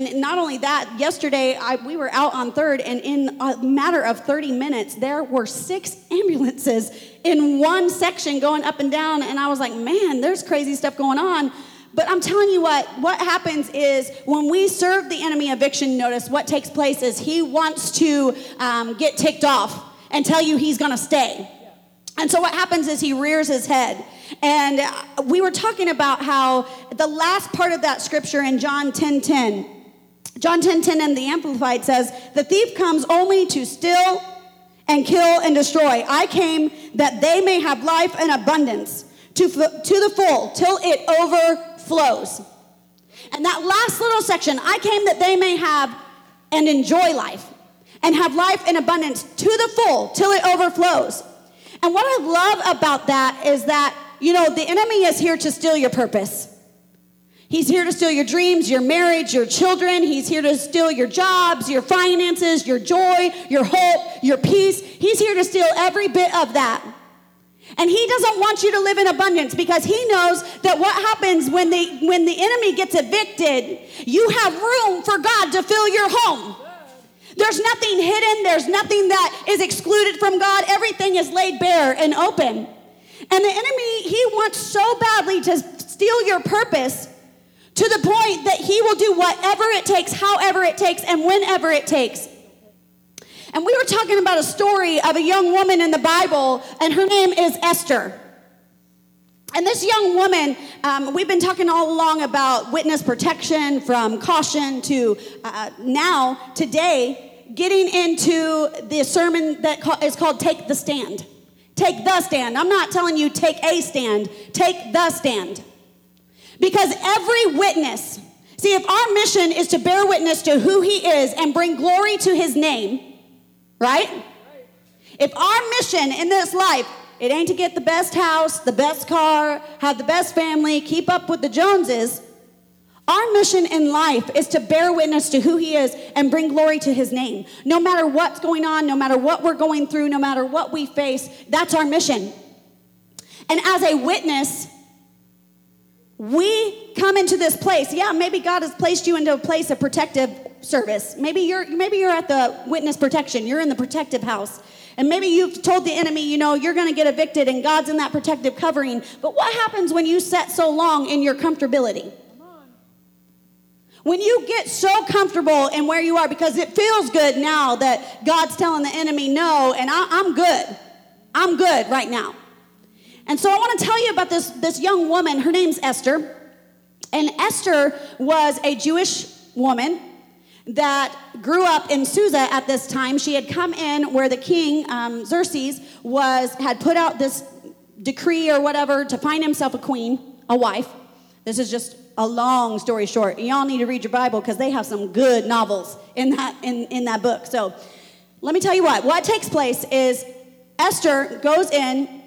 not only that, yesterday I, we were out on third, and in a matter of 30 minutes, there were six ambulances in one section going up and down. And I was like, man, there's crazy stuff going on. But I'm telling you what, what happens is when we serve the enemy eviction notice, what takes place is he wants to um, get ticked off and tell you he's gonna stay. And so what happens is he rears his head. And we were talking about how the last part of that scripture in John 10 10 John 10 10 in the Amplified says, The thief comes only to steal and kill and destroy. I came that they may have life and abundance to, to the full till it overflows. And that last little section, I came that they may have and enjoy life and have life in abundance to the full till it overflows. And what I love about that is that, you know, the enemy is here to steal your purpose. He's here to steal your dreams, your marriage, your children. He's here to steal your jobs, your finances, your joy, your hope, your peace. He's here to steal every bit of that. And he doesn't want you to live in abundance because he knows that what happens when the when the enemy gets evicted, you have room for God to fill your home. There's nothing hidden, there's nothing that is excluded from God. Everything is laid bare and open. And the enemy, he wants so badly to steal your purpose to the point that he will do whatever it takes, however it takes, and whenever it takes. And we were talking about a story of a young woman in the Bible, and her name is Esther. And this young woman, um, we've been talking all along about witness protection from caution to uh, now, today, getting into the sermon that is called Take the Stand. Take the stand. I'm not telling you take a stand, take the stand. Because every witness, see, if our mission is to bear witness to who He is and bring glory to His name, right? If our mission in this life, it ain't to get the best house, the best car, have the best family, keep up with the Joneses. Our mission in life is to bear witness to who He is and bring glory to His name. No matter what's going on, no matter what we're going through, no matter what we face, that's our mission. And as a witness, we come into this place. Yeah maybe god has placed you into a place of protective service. Maybe you're maybe you're at the witness protection. You're in the protective house. And maybe you've told the enemy you know you're going to get evicted and god's in that protective covering. But what happens when you set so long in your comfortability? When you get so comfortable in where you are because it feels good now that god's telling the enemy no and I, i'm good. I'm good right now and so I want to tell you about this, this young woman. Her name's Esther. And Esther was a Jewish woman that grew up in Susa at this time. She had come in where the king, um, Xerxes, was, had put out this decree or whatever to find himself a queen, a wife. This is just a long story short. Y'all need to read your Bible because they have some good novels in that, in, in that book. So let me tell you what. What takes place is Esther goes in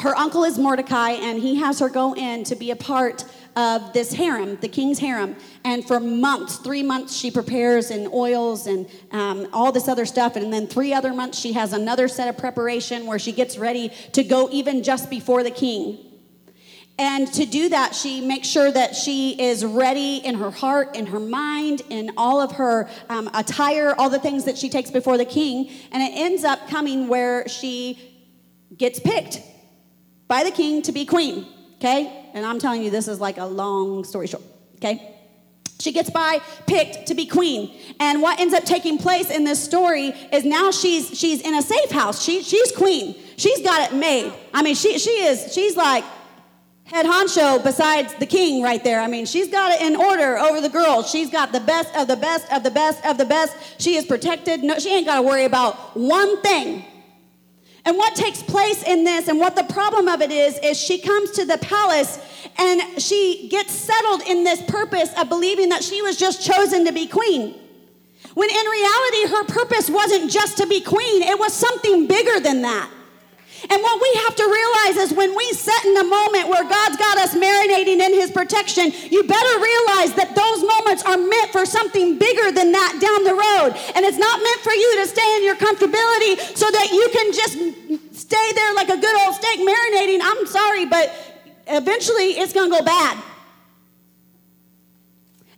her uncle is Mordecai, and he has her go in to be a part of this harem, the king's harem. And for months, three months, she prepares and oils and um, all this other stuff. And then three other months, she has another set of preparation where she gets ready to go even just before the king. And to do that, she makes sure that she is ready in her heart, in her mind, in all of her um, attire, all the things that she takes before the king. And it ends up coming where she gets picked by the king to be queen, okay? And I'm telling you, this is like a long story short, okay? She gets by, picked to be queen. And what ends up taking place in this story is now she's she's in a safe house. She, she's queen. She's got it made. I mean, she she is, she's like head honcho besides the king right there. I mean, she's got it in order over the girls. She's got the best of the best of the best of the best. She is protected. No, she ain't got to worry about one thing. And what takes place in this, and what the problem of it is, is she comes to the palace and she gets settled in this purpose of believing that she was just chosen to be queen. When in reality, her purpose wasn't just to be queen, it was something bigger than that. And what we have to realize is when we set in a moment where God's got us marinating in His protection, you better realize that those moments are meant for something bigger than that down the road. And it's not meant for you to stay in your comfortability so that you can just stay there like a good old steak marinating. I'm sorry, but eventually it's going to go bad.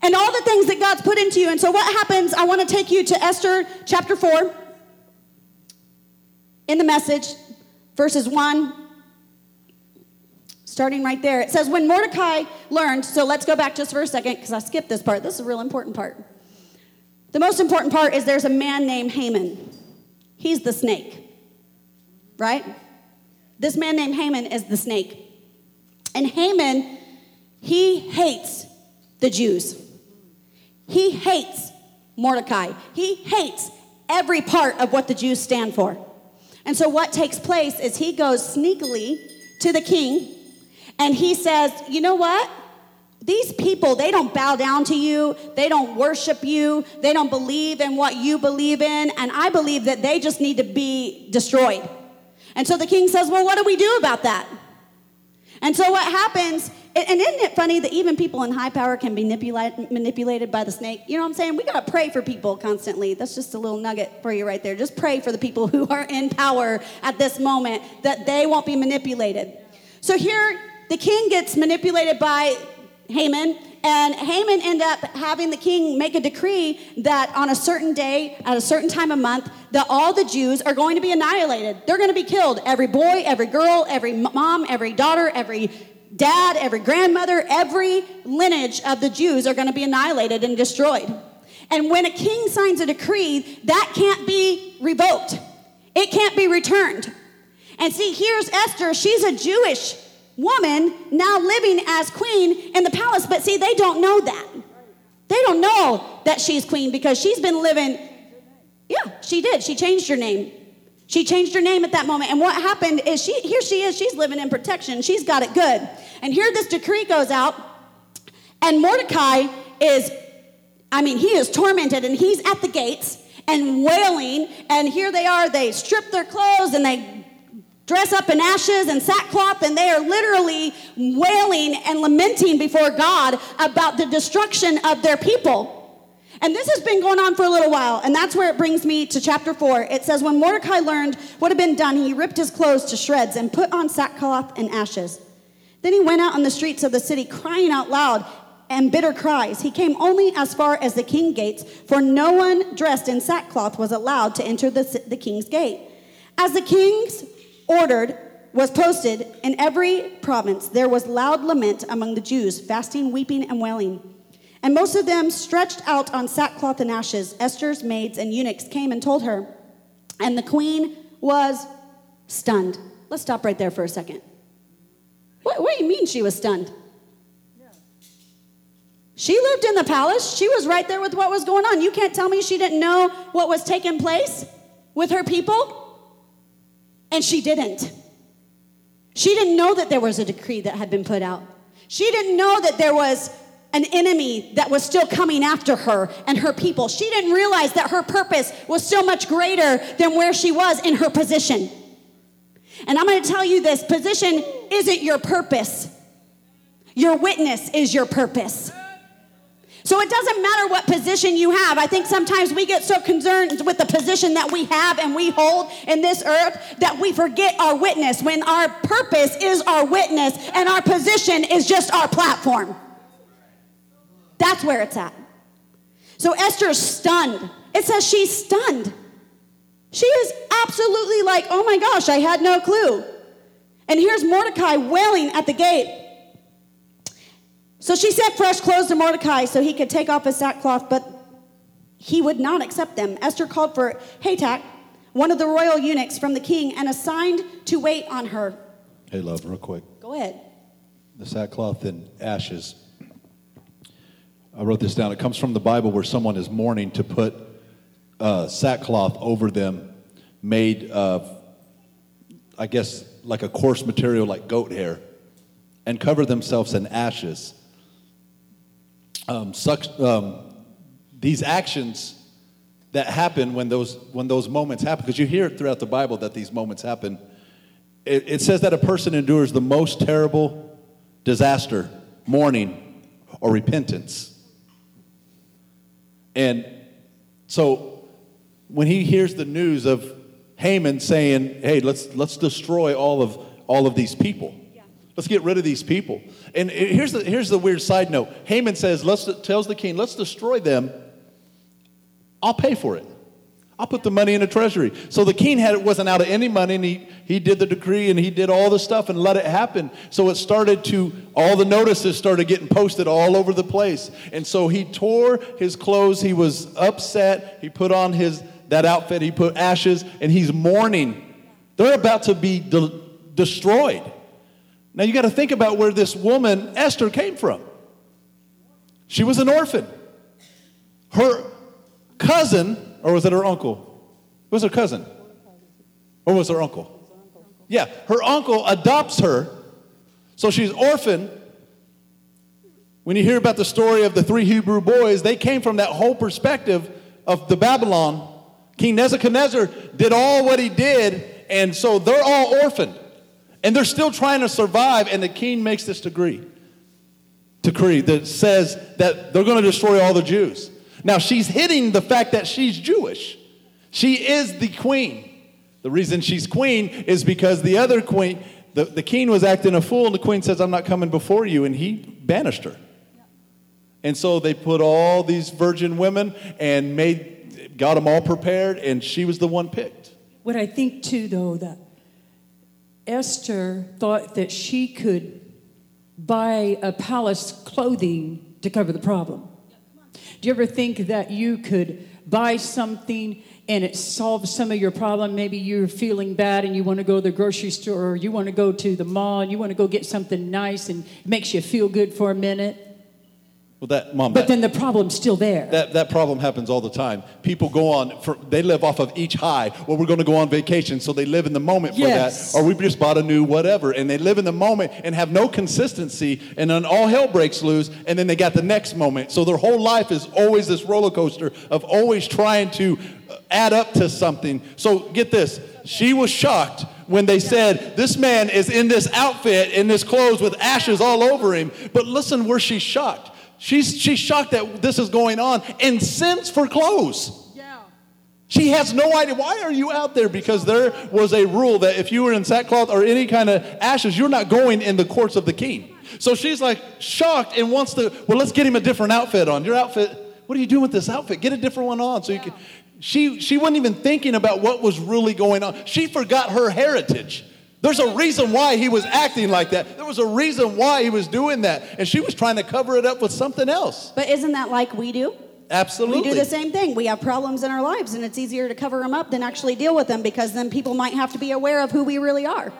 and all the things that God's put into you. And so, what happens? I want to take you to Esther chapter 4 in the message, verses 1, starting right there. It says, When Mordecai learned, so let's go back just for a second because I skipped this part. This is a real important part. The most important part is there's a man named Haman. He's the snake, right? This man named Haman is the snake. And Haman, he hates the Jews. He hates Mordecai. He hates every part of what the Jews stand for. And so, what takes place is he goes sneakily to the king and he says, You know what? These people, they don't bow down to you. They don't worship you. They don't believe in what you believe in. And I believe that they just need to be destroyed. And so the king says, Well, what do we do about that? And so what happens, and isn't it funny that even people in high power can be manipulate, manipulated by the snake? You know what I'm saying? We got to pray for people constantly. That's just a little nugget for you right there. Just pray for the people who are in power at this moment that they won't be manipulated. So here, the king gets manipulated by Haman, and Haman end up having the king make a decree that on a certain day, at a certain time of month, that all the Jews are going to be annihilated. They're going to be killed. Every boy, every girl, every mom, every daughter, every dad, every grandmother, every lineage of the Jews are going to be annihilated and destroyed. And when a king signs a decree, that can't be revoked. It can't be returned. And see, here's Esther. She's a Jewish woman now living as queen in the palace. But see, they don't know that. They don't know that she's queen because she's been living. Yeah, she did. She changed her name. She changed her name at that moment. And what happened is she here she is, she's living in protection. She's got it good. And here this decree goes out, and Mordecai is, I mean, he is tormented and he's at the gates and wailing. And here they are, they strip their clothes and they dress up in ashes and sackcloth, and they are literally wailing and lamenting before God about the destruction of their people. And this has been going on for a little while, and that's where it brings me to chapter 4. It says, When Mordecai learned what had been done, he ripped his clothes to shreds and put on sackcloth and ashes. Then he went out on the streets of the city, crying out loud and bitter cries. He came only as far as the king gates, for no one dressed in sackcloth was allowed to enter the, the king's gate. As the king's ordered was posted in every province. There was loud lament among the Jews, fasting, weeping, and wailing. And most of them stretched out on sackcloth and ashes. Esther's maids and eunuchs came and told her, and the queen was stunned. Let's stop right there for a second. What, what do you mean she was stunned? She lived in the palace. She was right there with what was going on. You can't tell me she didn't know what was taking place with her people. And she didn't. She didn't know that there was a decree that had been put out. She didn't know that there was an enemy that was still coming after her and her people. She didn't realize that her purpose was so much greater than where she was in her position. And I'm going to tell you this position isn't your purpose, your witness is your purpose. So it doesn't matter what position you have. I think sometimes we get so concerned with the position that we have and we hold in this earth that we forget our witness when our purpose is our witness and our position is just our platform. That's where it's at. So Esther is stunned. It says she's stunned. She is absolutely like, oh my gosh, I had no clue. And here's Mordecai wailing at the gate. So she sent fresh clothes to Mordecai so he could take off his sackcloth, but he would not accept them. Esther called for Hatak, one of the royal eunuchs from the king, and assigned to wait on her. Hey, love, real quick. Go ahead. The sackcloth and ashes. I wrote this down. It comes from the Bible where someone is mourning to put uh, sackcloth over them, made of, I guess, like a coarse material like goat hair, and cover themselves in ashes um, such, um, these actions that happen when those, when those moments happen, because you hear it throughout the Bible that these moments happen. It, it says that a person endures the most terrible disaster, mourning, or repentance. And so when he hears the news of Haman saying, hey, let's, let's destroy all of, all of these people, Let's get rid of these people. And here's the, here's the weird side note Haman says, let's, tells the king, let's destroy them. I'll pay for it. I'll put the money in the treasury. So the king had it wasn't out of any money, and he, he did the decree and he did all the stuff and let it happen. So it started to all the notices started getting posted all over the place. And so he tore his clothes, he was upset, he put on his that outfit, he put ashes, and he's mourning. They're about to be de- destroyed. Now you got to think about where this woman, Esther, came from. She was an orphan. Her cousin or was it her uncle? It was her cousin. Or was her uncle? Yeah, her uncle adopts her. So she's orphaned. When you hear about the story of the three Hebrew boys, they came from that whole perspective of the Babylon. King Nebuchadnezzar did all what he did, and so they're all orphaned. And they're still trying to survive, and the king makes this decree. Decree that says that they're going to destroy all the Jews. Now, she's hitting the fact that she's Jewish. She is the queen. The reason she's queen is because the other queen, the, the king was acting a fool, and the queen says, I'm not coming before you, and he banished her. And so they put all these virgin women and made, got them all prepared, and she was the one picked. What I think too, though, that Esther thought that she could buy a palace clothing to cover the problem. Do you ever think that you could buy something and it solves some of your problem? Maybe you're feeling bad and you want to go to the grocery store or you want to go to the mall and you want to go get something nice and it makes you feel good for a minute. Well, that mom. But that, then the problem's still there. That that problem happens all the time. People go on for they live off of each high. Well, we're going to go on vacation, so they live in the moment for yes. that. Or we just bought a new whatever, and they live in the moment and have no consistency, and then all hell breaks loose, and then they got the next moment. So their whole life is always this roller coaster of always trying to uh, add up to something. So get this. She was shocked when they said, This man is in this outfit, in this clothes with ashes all over him. But listen where she's shocked. She's, she's shocked that this is going on and sends for clothes. Yeah. She has no idea. Why are you out there? Because there was a rule that if you were in sackcloth or any kind of ashes, you're not going in the courts of the king. So she's like shocked and wants to, well, let's get him a different outfit on. Your outfit, what are you doing with this outfit? Get a different one on so you can. She, she wasn't even thinking about what was really going on. She forgot her heritage. There's a reason why he was acting like that. There was a reason why he was doing that. And she was trying to cover it up with something else. But isn't that like we do? Absolutely. We do the same thing. We have problems in our lives, and it's easier to cover them up than actually deal with them because then people might have to be aware of who we really are.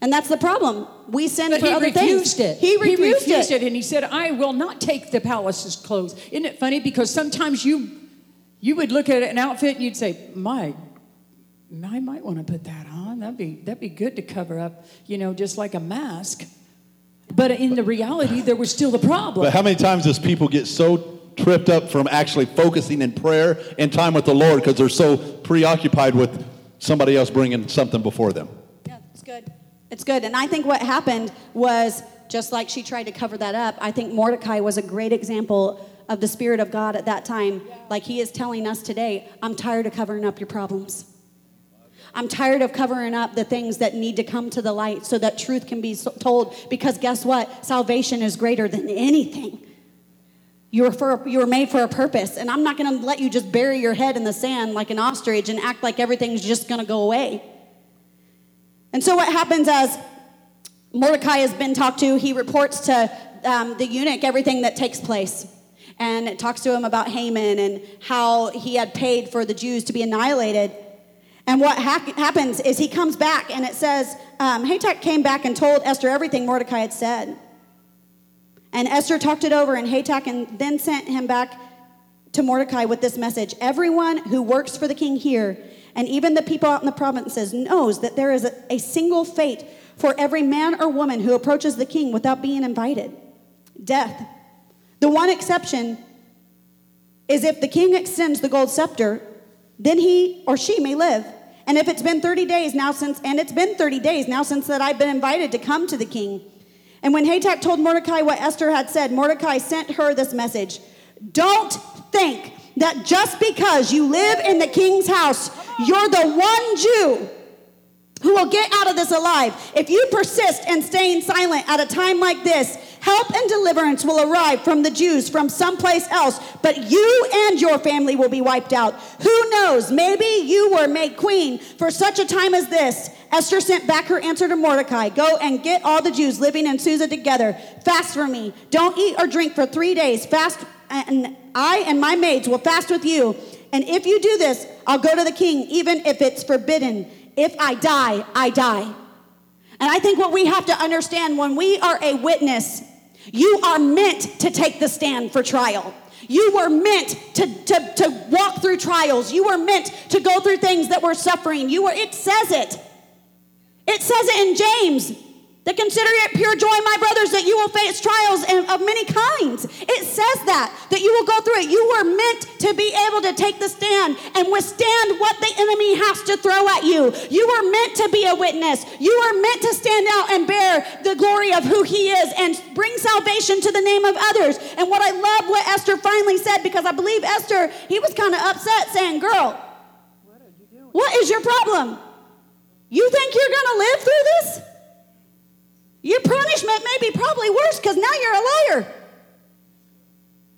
And that's the problem. We sin but for he other refused things. It. He refused, he refused it. it. and he said, "I will not take the palace's clothes." Isn't it funny? Because sometimes you you would look at an outfit and you'd say, "My I might want to put that on. That'd be that'd be good to cover up, you know, just like a mask. But in the reality, there was still the problem. But how many times does people get so tripped up from actually focusing in prayer and time with the Lord because they're so preoccupied with somebody else bringing something before them? Yeah, it's good. It's good. And I think what happened was just like she tried to cover that up. I think Mordecai was a great example of the Spirit of God at that time. Like he is telling us today, I'm tired of covering up your problems. I'm tired of covering up the things that need to come to the light so that truth can be told. Because guess what? Salvation is greater than anything. You were, for, you were made for a purpose, and I'm not going to let you just bury your head in the sand like an ostrich and act like everything's just going to go away. And so, what happens as Mordecai has been talked to, he reports to um, the eunuch everything that takes place. And it talks to him about Haman and how he had paid for the Jews to be annihilated. And what ha- happens is he comes back and it says, um, Hatak came back and told Esther everything Mordecai had said. And Esther talked it over, and Hatak and then sent him back to Mordecai with this message Everyone who works for the king here, and even the people out in the provinces, knows that there is a, a single fate for every man or woman who approaches the king without being invited death. The one exception is if the king extends the gold scepter, then he or she may live. And if it's been 30 days now since, and it's been 30 days now since that I've been invited to come to the king. And when Hatak told Mordecai what Esther had said, Mordecai sent her this message Don't think that just because you live in the king's house, you're the one Jew who will get out of this alive. If you persist in staying silent at a time like this, help and deliverance will arrive from the Jews from someplace else, but you and your family will be wiped out. Who knows? Maybe you were made queen for such a time as this. Esther sent back her answer to Mordecai Go and get all the Jews living in Susa together. Fast for me. Don't eat or drink for three days. Fast, and I and my maids will fast with you. And if you do this, I'll go to the king, even if it's forbidden. If I die, I die. And I think what we have to understand when we are a witness, you are meant to take the stand for trial. You were meant to, to, to walk through trials. You were meant to go through things that were suffering. You were, it says it. It says it in James. To consider it pure joy, my brothers, that you will face trials of many kinds. It says that, that you will go through it. You were meant to be able to take the stand and withstand what the enemy has to throw at you. You were meant to be a witness. You are meant to stand out and bear the glory of who he is and bring salvation to the name of others. And what I love what Esther finally said, because I believe Esther, he was kind of upset saying, Girl, what is your problem? You think you're going to live through this? Your punishment may be probably worse because now you're a liar.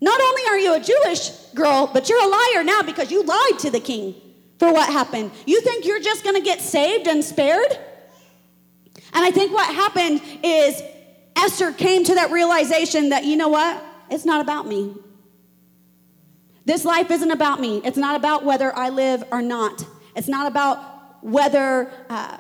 Not only are you a Jewish girl, but you're a liar now because you lied to the king for what happened. You think you're just going to get saved and spared? And I think what happened is Esther came to that realization that, you know what? It's not about me. This life isn't about me. It's not about whether I live or not. It's not about whether. Uh,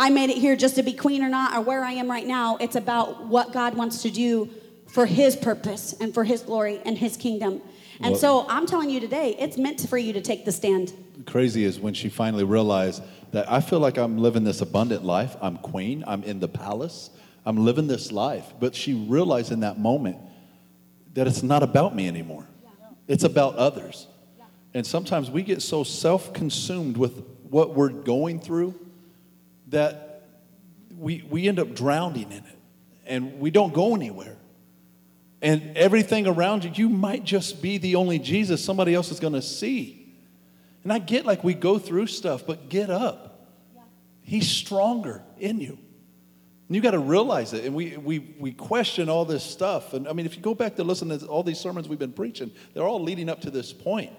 I made it here just to be queen or not, or where I am right now. It's about what God wants to do for His purpose and for His glory and His kingdom. And well, so I'm telling you today, it's meant for you to take the stand. Crazy is when she finally realized that I feel like I'm living this abundant life. I'm queen, I'm in the palace, I'm living this life. But she realized in that moment that it's not about me anymore, it's about others. And sometimes we get so self consumed with what we're going through that we, we end up drowning in it and we don't go anywhere. And everything around you, you might just be the only Jesus somebody else is going to see. And I get like we go through stuff, but get up. He's stronger in you. And you got to realize it. And we, we, we question all this stuff. And I mean, if you go back to listen to all these sermons we've been preaching, they're all leading up to this point.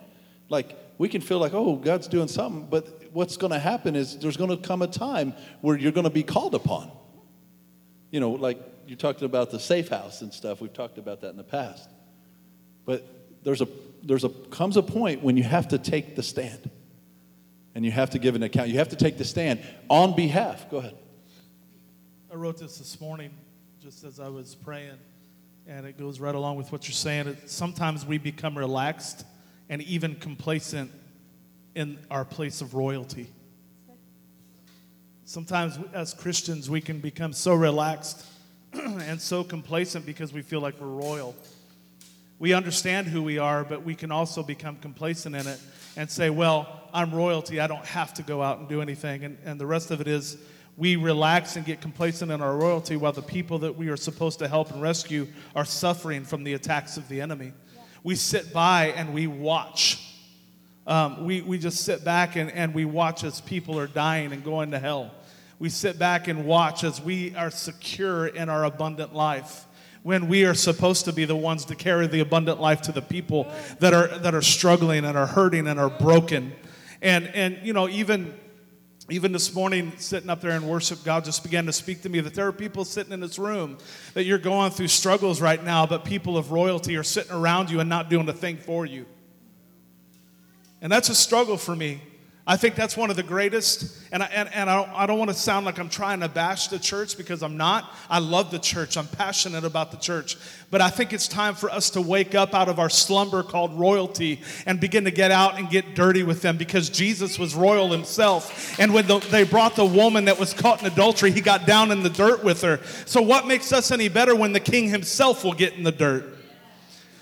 Like, we can feel like, oh, God's doing something, but what's going to happen is there's going to come a time where you're going to be called upon. You know, like you talked about the safe house and stuff. We've talked about that in the past. But there's a there's a comes a point when you have to take the stand. And you have to give an account. You have to take the stand on behalf. Go ahead. I wrote this this morning just as I was praying, and it goes right along with what you're saying. Sometimes we become relaxed and even complacent in our place of royalty. Sometimes, as Christians, we can become so relaxed and so complacent because we feel like we're royal. We understand who we are, but we can also become complacent in it and say, Well, I'm royalty. I don't have to go out and do anything. And, and the rest of it is we relax and get complacent in our royalty while the people that we are supposed to help and rescue are suffering from the attacks of the enemy. We sit by and we watch. Um, we, we just sit back and, and we watch as people are dying and going to hell. We sit back and watch as we are secure in our abundant life when we are supposed to be the ones to carry the abundant life to the people that are, that are struggling and are hurting and are broken. And, and you know, even even this morning, sitting up there in worship, God just began to speak to me that there are people sitting in this room that you're going through struggles right now, but people of royalty are sitting around you and not doing a thing for you. And that's a struggle for me. I think that's one of the greatest. And I, and, and I, don't, I don't want to sound like I'm trying to bash the church because I'm not. I love the church, I'm passionate about the church. But I think it's time for us to wake up out of our slumber called royalty and begin to get out and get dirty with them because Jesus was royal himself. And when the, they brought the woman that was caught in adultery, he got down in the dirt with her. So, what makes us any better when the king himself will get in the dirt?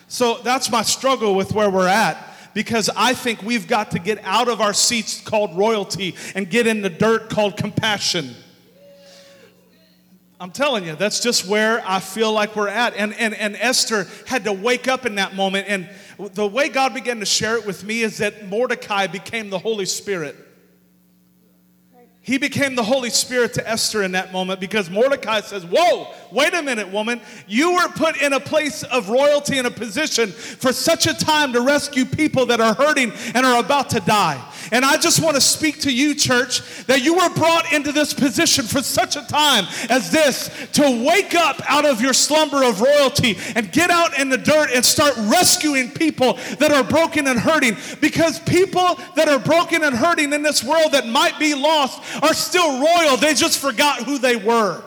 So, that's my struggle with where we're at because I think we've got to get out of our seats called royalty and get in the dirt called compassion. I'm telling you, that's just where I feel like we're at. And, and, and Esther had to wake up in that moment. And the way God began to share it with me is that Mordecai became the Holy Spirit. He became the Holy Spirit to Esther in that moment because Mordecai says, Whoa, wait a minute, woman. You were put in a place of royalty and a position for such a time to rescue people that are hurting and are about to die. And I just want to speak to you, church, that you were brought into this position for such a time as this to wake up out of your slumber of royalty and get out in the dirt and start rescuing people that are broken and hurting. Because people that are broken and hurting in this world that might be lost are still royal. They just forgot who they were.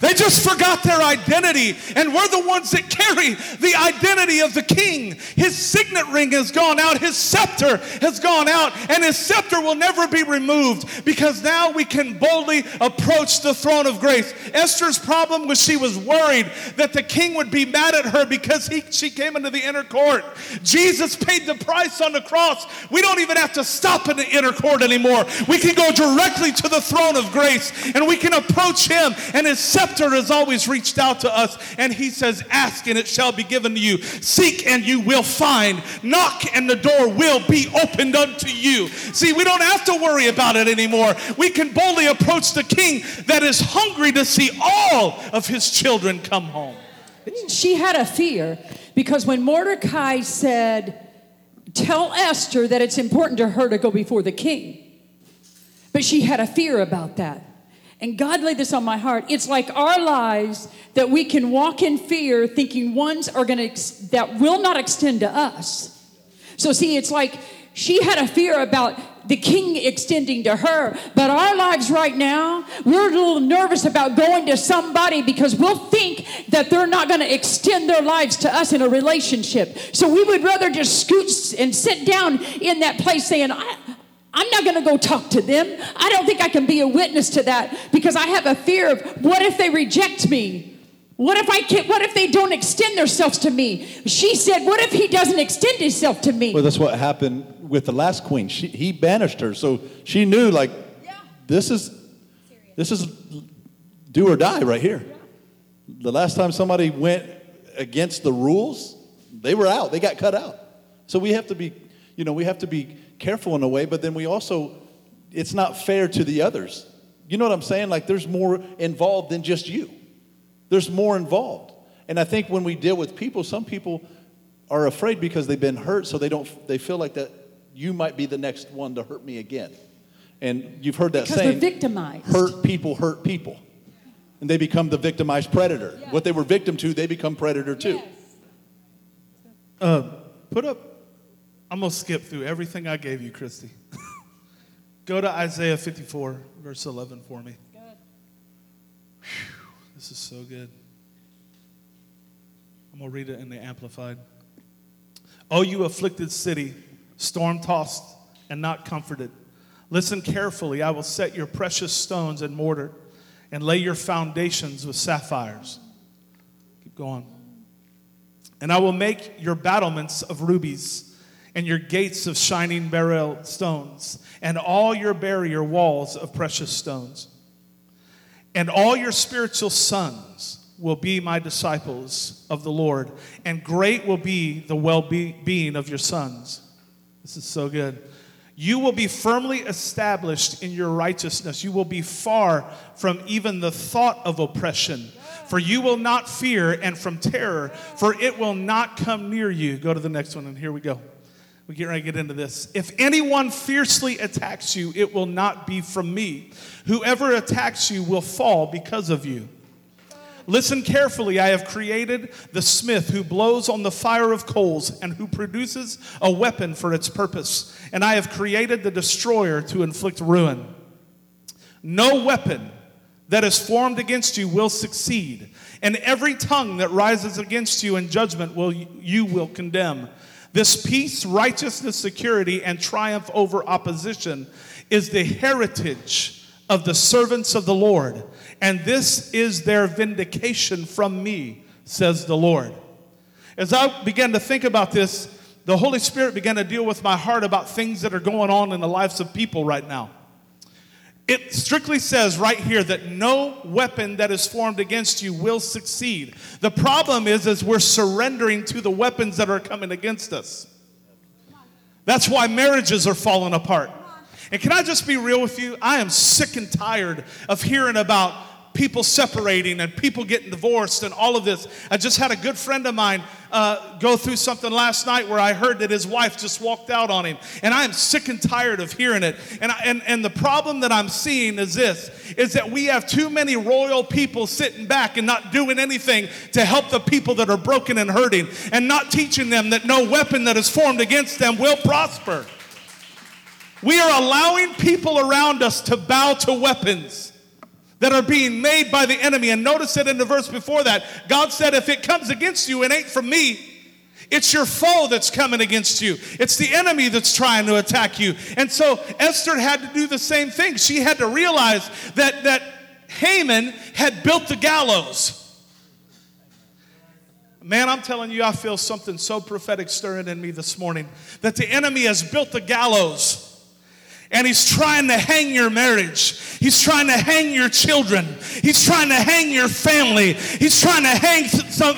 They just forgot their identity, and we're the ones that carry the identity of the king. His signet ring has gone out, his scepter has gone out, and his scepter will never be removed because now we can boldly approach the throne of grace. Esther's problem was she was worried that the king would be mad at her because he, she came into the inner court. Jesus paid the price on the cross. We don't even have to stop in the inner court anymore. We can go directly to the throne of grace and we can approach him and his scepter scepter has always reached out to us, and he says, Ask and it shall be given to you. Seek and you will find. Knock and the door will be opened unto you. See, we don't have to worry about it anymore. We can boldly approach the king that is hungry to see all of his children come home. She had a fear because when Mordecai said, Tell Esther that it's important to her to go before the king, but she had a fear about that. And God laid this on my heart. It's like our lives that we can walk in fear thinking ones are going to that will not extend to us. So see, it's like she had a fear about the king extending to her, but our lives right now, we're a little nervous about going to somebody because we'll think that they're not going to extend their lives to us in a relationship. So we would rather just scoot and sit down in that place saying, I, I'm not going to go talk to them. I don't think I can be a witness to that because I have a fear of what if they reject me? What if I can't, what if they don't extend themselves to me? She said, What if he doesn't extend himself to me? Well, that's what happened with the last queen. She, he banished her, so she knew like Yeah. this is this is do or die right here. The last time somebody went against the rules, they were out. They got cut out. So we have to be, you know, we have to be careful in a way, but then we also, it's not fair to the others. You know what I'm saying? Like there's more involved than just you. There's more involved. And I think when we deal with people, some people are afraid because they've been hurt, so they don't they feel like that you might be the next one to hurt me again. And you've heard that Because saying they're victimized. hurt people hurt people. And they become the victimized predator. What they were victim to, they become predator too. Uh, put up, I'm going to skip through everything I gave you, Christy. Go to Isaiah 54, verse 11 for me. Whew, this is so good. I'm going to read it in the Amplified. Oh, you afflicted city, storm tossed and not comforted. Listen carefully. I will set your precious stones and mortar and lay your foundations with sapphires. Keep going. And I will make your battlements of rubies and your gates of shining beryl stones and all your barrier walls of precious stones. And all your spiritual sons will be my disciples of the Lord, and great will be the well being of your sons. This is so good. You will be firmly established in your righteousness. You will be far from even the thought of oppression. For you will not fear, and from terror, for it will not come near you. Go to the next one, and here we go. We get ready to get into this. If anyone fiercely attacks you, it will not be from me. Whoever attacks you will fall because of you. Listen carefully. I have created the smith who blows on the fire of coals and who produces a weapon for its purpose. And I have created the destroyer to inflict ruin. No weapon that is formed against you will succeed, and every tongue that rises against you in judgment will you will condemn. This peace, righteousness, security, and triumph over opposition is the heritage of the servants of the Lord, and this is their vindication from me, says the Lord. As I began to think about this, the Holy Spirit began to deal with my heart about things that are going on in the lives of people right now. It strictly says right here that no weapon that is formed against you will succeed. The problem is is we're surrendering to the weapons that are coming against us. That's why marriages are falling apart. And can I just be real with you? I am sick and tired of hearing about people separating and people getting divorced and all of this. I just had a good friend of mine uh, go through something last night where I heard that his wife just walked out on him. And I am sick and tired of hearing it. And, I, and, and the problem that I'm seeing is this, is that we have too many royal people sitting back and not doing anything to help the people that are broken and hurting and not teaching them that no weapon that is formed against them will prosper. We are allowing people around us to bow to weapons that are being made by the enemy. And notice it in the verse before that. God said, If it comes against you, it ain't from me. It's your foe that's coming against you. It's the enemy that's trying to attack you. And so Esther had to do the same thing. She had to realize that, that Haman had built the gallows. Man, I'm telling you, I feel something so prophetic stirring in me this morning that the enemy has built the gallows and he's trying to hang your marriage. He's trying to hang your children. He's trying to hang your family. He's trying to hang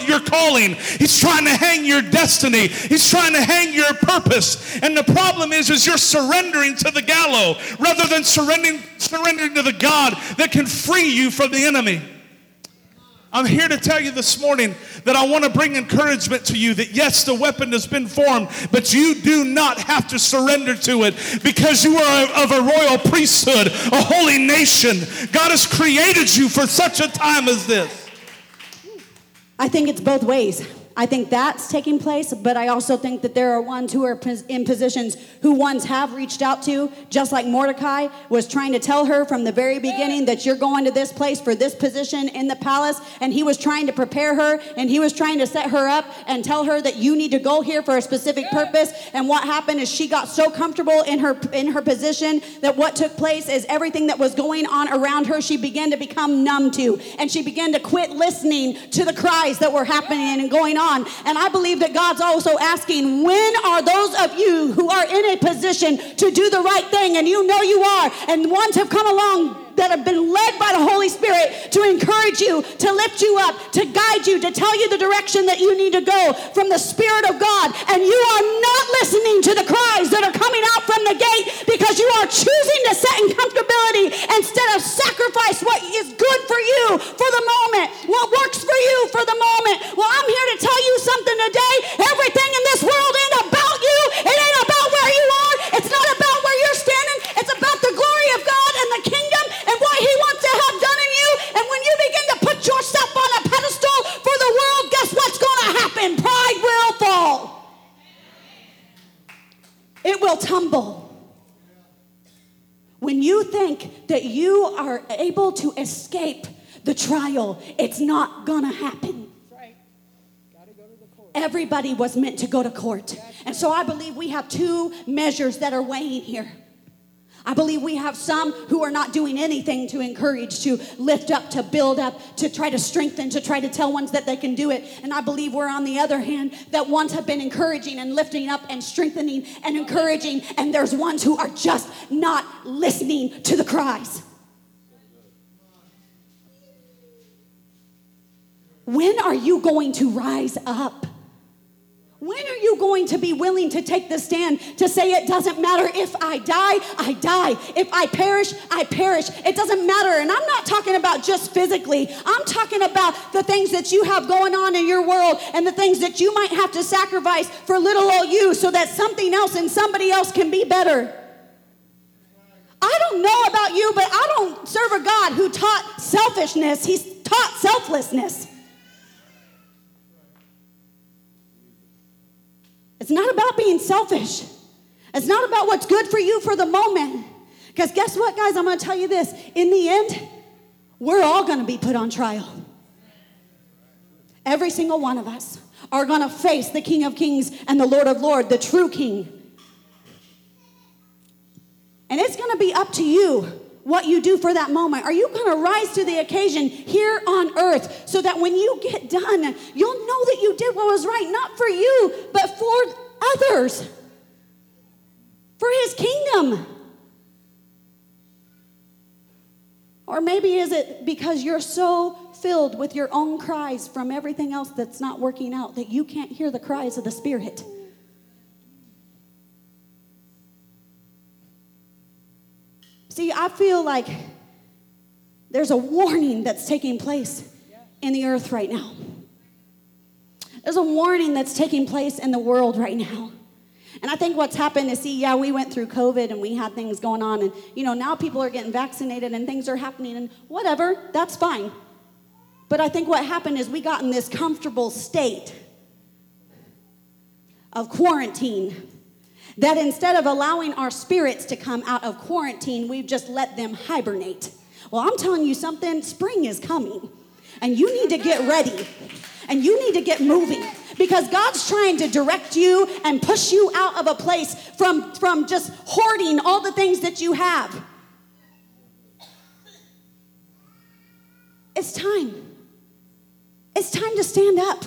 your calling. He's trying to hang your destiny. He's trying to hang your purpose. And the problem is, is you're surrendering to the gallows rather than surrendering, surrendering to the God that can free you from the enemy. I'm here to tell you this morning that I want to bring encouragement to you that yes, the weapon has been formed, but you do not have to surrender to it because you are of a royal priesthood, a holy nation. God has created you for such a time as this. I think it's both ways. I think that's taking place, but I also think that there are ones who are in positions who ones have reached out to, just like Mordecai was trying to tell her from the very beginning that you're going to this place for this position in the palace, and he was trying to prepare her and he was trying to set her up and tell her that you need to go here for a specific purpose. And what happened is she got so comfortable in her in her position that what took place is everything that was going on around her, she began to become numb to, and she began to quit listening to the cries that were happening and going on on. And I believe that God's also asking, when are those of you who are in a position to do the right thing and you know you are, and ones have come along that have been led by the Holy Spirit to encourage you, to lift you up, to guide you, to tell you the direction that you need to go from the Spirit of God. And you are not listening to the cries that are coming out from the gate because you are choosing to sit in comfortability instead of sacrifice what is good for you for the moment, what works for you for the moment. Well, I'm here to tell you something today. Everything in this world ain't about it will tumble. When you think that you are able to escape the trial, it's not to happen. Everybody was meant to go to court. And so I believe we have two measures that are weighing here. I believe we have some who are not doing anything to encourage, to lift up, to build up, to try to strengthen, to try to tell ones that they can do it. And I believe we're on the other hand that ones have been encouraging and lifting up and strengthening and encouraging, and there's ones who are just not listening to the cries. When are you going to rise up? To be willing to take the stand to say it doesn't matter if I die, I die. If I perish, I perish. It doesn't matter. And I'm not talking about just physically, I'm talking about the things that you have going on in your world and the things that you might have to sacrifice for little old you so that something else and somebody else can be better. I don't know about you, but I don't serve a God who taught selfishness, He's taught selflessness. It's not about being selfish. It's not about what's good for you for the moment. Because guess what, guys? I'm going to tell you this. In the end, we're all going to be put on trial. Every single one of us are going to face the King of Kings and the Lord of Lords, the true King. And it's going to be up to you what you do for that moment. Are you going to rise to the occasion here on earth so that when you get done, you'll know that you did what was right, not for you, but for others, for his kingdom? Or maybe is it because you're so filled with your own cries from everything else that's not working out that you can't hear the cries of the Spirit? See, I feel like there's a warning that's taking place in the earth right now. There's a warning that's taking place in the world right now. And I think what's happened is, see, yeah, we went through COVID and we had things going on, and you know, now people are getting vaccinated and things are happening, and whatever, that's fine. But I think what happened is we got in this comfortable state of quarantine that instead of allowing our spirits to come out of quarantine, we've just let them hibernate. Well, I'm telling you something, spring is coming, and you need to get ready and you need to get moving because God's trying to direct you and push you out of a place from, from just hoarding all the things that you have. It's time. It's time to stand up.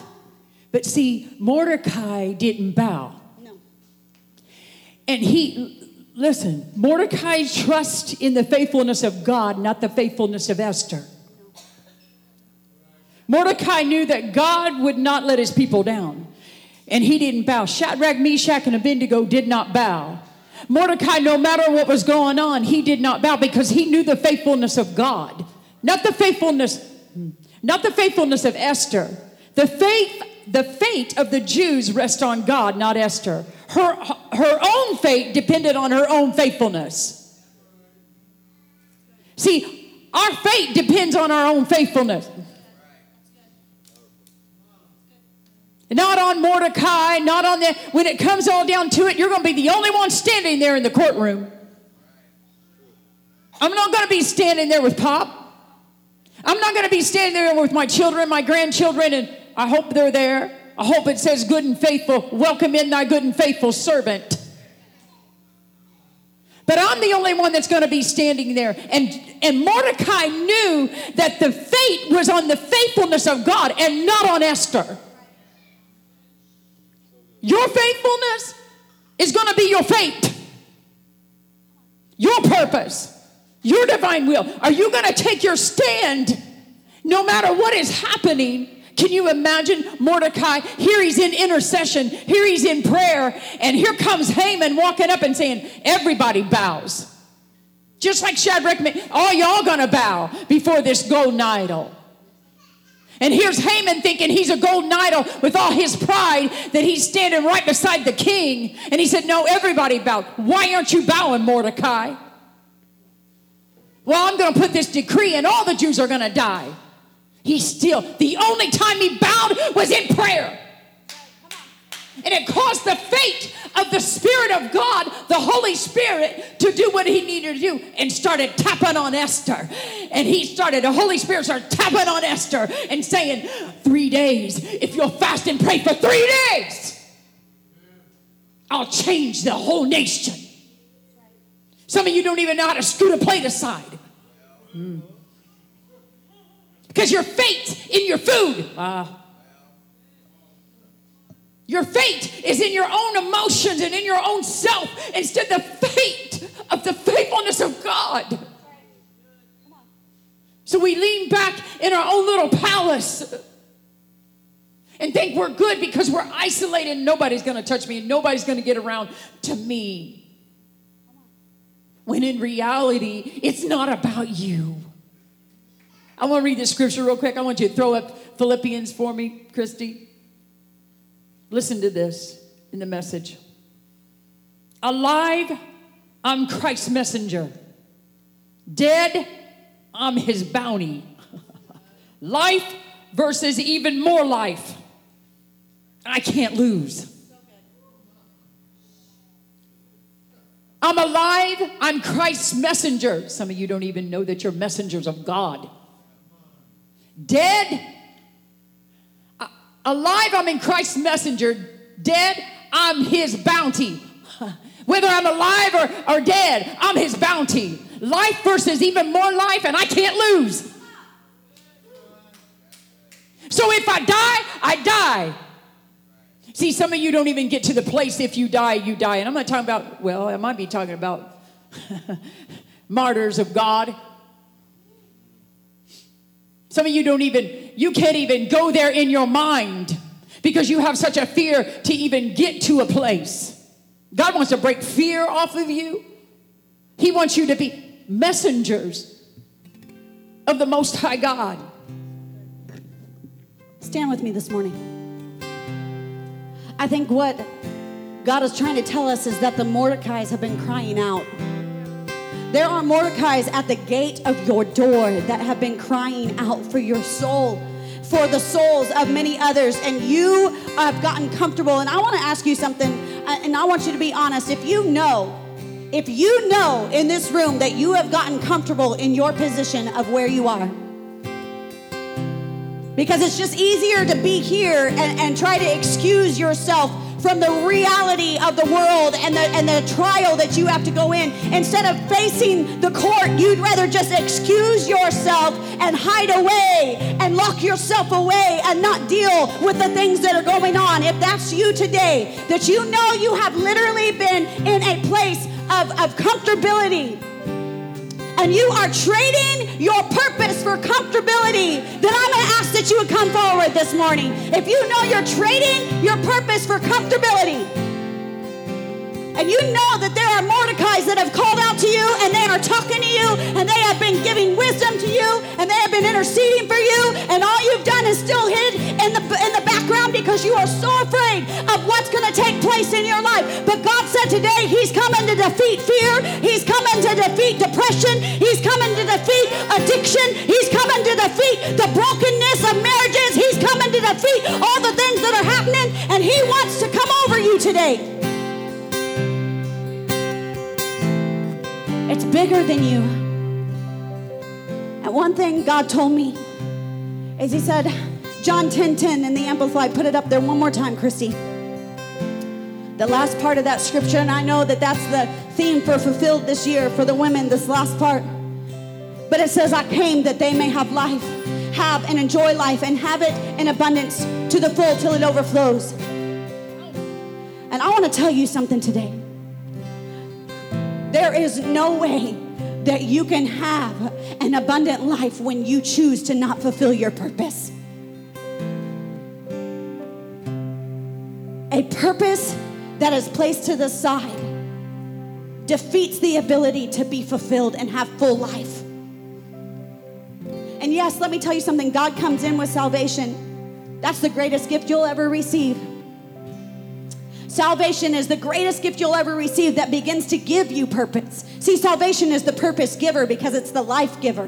But see, Mordecai didn't bow. And he, listen, Mordecai trusts in the faithfulness of God, not the faithfulness of Esther. Mordecai knew that God would not let his people down, and he didn't bow. Shadrach, Meshach, and Abednego did not bow. Mordecai, no matter what was going on, he did not bow because he knew the faithfulness of God, not the faithfulness, not the faithfulness of Esther. The faith, the fate of the Jews rest on God, not Esther. Her, her own fate depended on her own faithfulness. See, our fate depends on our own faithfulness. Not on Mordecai, not on the. When it comes all down to it, you're going to be the only one standing there in the courtroom. I'm not going to be standing there with Pop. I'm not going to be standing there with my children, my grandchildren, and I hope they're there. I hope it says, Good and faithful, welcome in thy good and faithful servant. But I'm the only one that's going to be standing there. And, and Mordecai knew that the fate was on the faithfulness of God and not on Esther. Your faithfulness is going to be your fate, your purpose, your divine will. Are you going to take your stand no matter what is happening? Can you imagine Mordecai? Here he's in intercession, here he's in prayer, and here comes Haman walking up and saying, Everybody bows. Just like Shadrach, all y'all gonna bow before this golden idol. And here's Haman thinking he's a golden idol with all his pride that he's standing right beside the king. And he said, No, everybody bowed. Why aren't you bowing, Mordecai? Well, I'm going to put this decree and all the Jews are going to die. He still, the only time he bowed was in prayer. And it caused the fate of the Spirit of God, the Holy Spirit, to do what he needed to do and started tapping on Esther. And he started, the Holy Spirit started tapping on Esther and saying, Three days, if you'll fast and pray for three days, I'll change the whole nation. Some of you don't even know how to scoot a plate aside. Mm. Because your fate in your food. Uh, your fate is in your own emotions and in your own self instead of the fate of the faithfulness of God. So we lean back in our own little palace and think we're good because we're isolated nobody's going to touch me and nobody's going to get around to me. When in reality, it's not about you. I want to read this scripture real quick. I want you to throw up Philippians for me, Christy. Listen to this in the message. Alive, I'm Christ's messenger. Dead, I'm his bounty. life versus even more life. I can't lose. I'm alive, I'm Christ's messenger. Some of you don't even know that you're messengers of God. Dead, Alive, I'm in Christ's messenger. Dead, I'm his bounty. Whether I'm alive or, or dead, I'm his bounty. Life versus even more life, and I can't lose. So if I die, I die. See, some of you don't even get to the place if you die, you die. And I'm not talking about, well, I might be talking about martyrs of God. Some of you don't even, you can't even go there in your mind because you have such a fear to even get to a place. God wants to break fear off of you. He wants you to be, messengers of the Most High God. Stand with me this morning. I think what God is trying to tell us is that the Mordecais have been crying out. There are Mordecais at the gate of your door that have been crying out for your soul, for the souls of many others, and you have gotten comfortable. And I want to ask you something, uh, and I want you to be honest. If you know, if you know in this room that you have gotten comfortable in your position of where you are, because it's just easier to be here and, and try to excuse yourself from the reality of the world and the, and the trial that you have to go in. Instead of facing the court, you'd rather just excuse yourself and hide away and lock yourself away and not deal with the things that are going on. If that's you today, that you know you have literally been in a place of, of comfortability and you are trading your for comfortability, then I'm going to ask that you would come forward this morning. If you know you're trading your purpose for comfortability, and you know that there are Mordecais that have called out to you and they are talking to you and they have been giving wisdom to you and they have been interceding for you because you are so afraid of what's going to take place in your life. But God said today he's coming to defeat fear. He's coming to defeat depression. He's coming to defeat addiction. He's coming to defeat the brokenness of marriages. He's coming to defeat all the things that are happening and he wants to come over you today. It's bigger than you. And one thing God told me is He said, John 10 10 in the Amplified, put it up there one more time, Christy. The last part of that scripture, and I know that that's the theme for fulfilled this year for the women, this last part. But it says, I came that they may have life, have and enjoy life, and have it in abundance to the full till it overflows. And I want to tell you something today. There is no way that you can have an abundant life when you choose to not fulfill your purpose. A purpose that is placed to the side defeats the ability to be fulfilled and have full life. And yes, let me tell you something God comes in with salvation. That's the greatest gift you'll ever receive. Salvation is the greatest gift you'll ever receive that begins to give you purpose. See, salvation is the purpose giver because it's the life giver.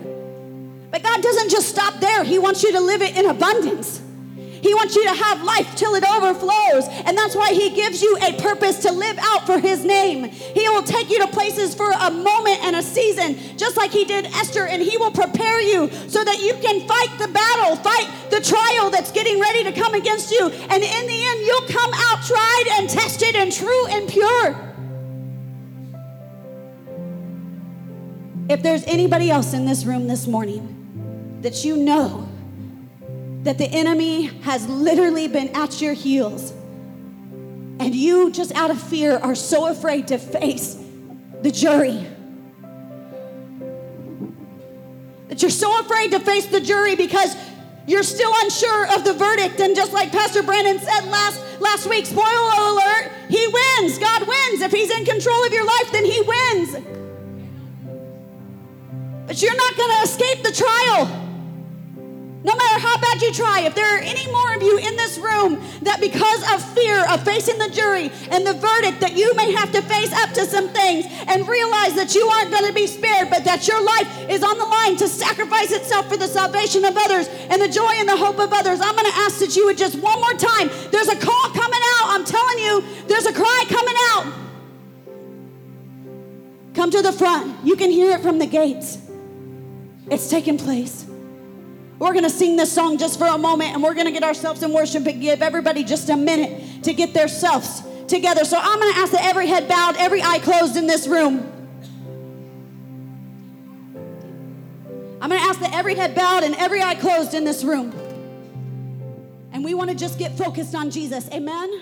But God doesn't just stop there, He wants you to live it in abundance. He wants you to have life till it overflows. And that's why He gives you a purpose to live out for His name. He will take you to places for a moment and a season, just like He did Esther, and He will prepare you so that you can fight the battle, fight the trial that's getting ready to come against you. And in the end, you'll come out tried and tested and true and pure. If there's anybody else in this room this morning that you know that the enemy has literally been at your heels, and you just out of fear are so afraid to face the jury. That you're so afraid to face the jury because you're still unsure of the verdict. And just like Pastor Brandon said last, last week, spoiler alert, he wins. God wins. If he's in control of your life, then he wins. But you're not going to escape the trial. No matter how bad you try, if there are any more of you in this room that because of fear of facing the jury and the verdict that you may have to face up to some things and realize that you aren't going to be spared, but that your life is on the line to sacrifice itself for the salvation of others and the joy and the hope of others, I'm going to ask that you would just one more time. There's a call coming out. I'm telling you, there's a cry coming out. Come to the front. You can hear it from the gates. It's taking place. We're going to sing this song just for a moment and we're going to get ourselves in worship and give everybody just a minute to get themselves together. So I'm going to ask that every head bowed, every eye closed in this room. I'm going to ask that every head bowed and every eye closed in this room. And we want to just get focused on Jesus. Amen.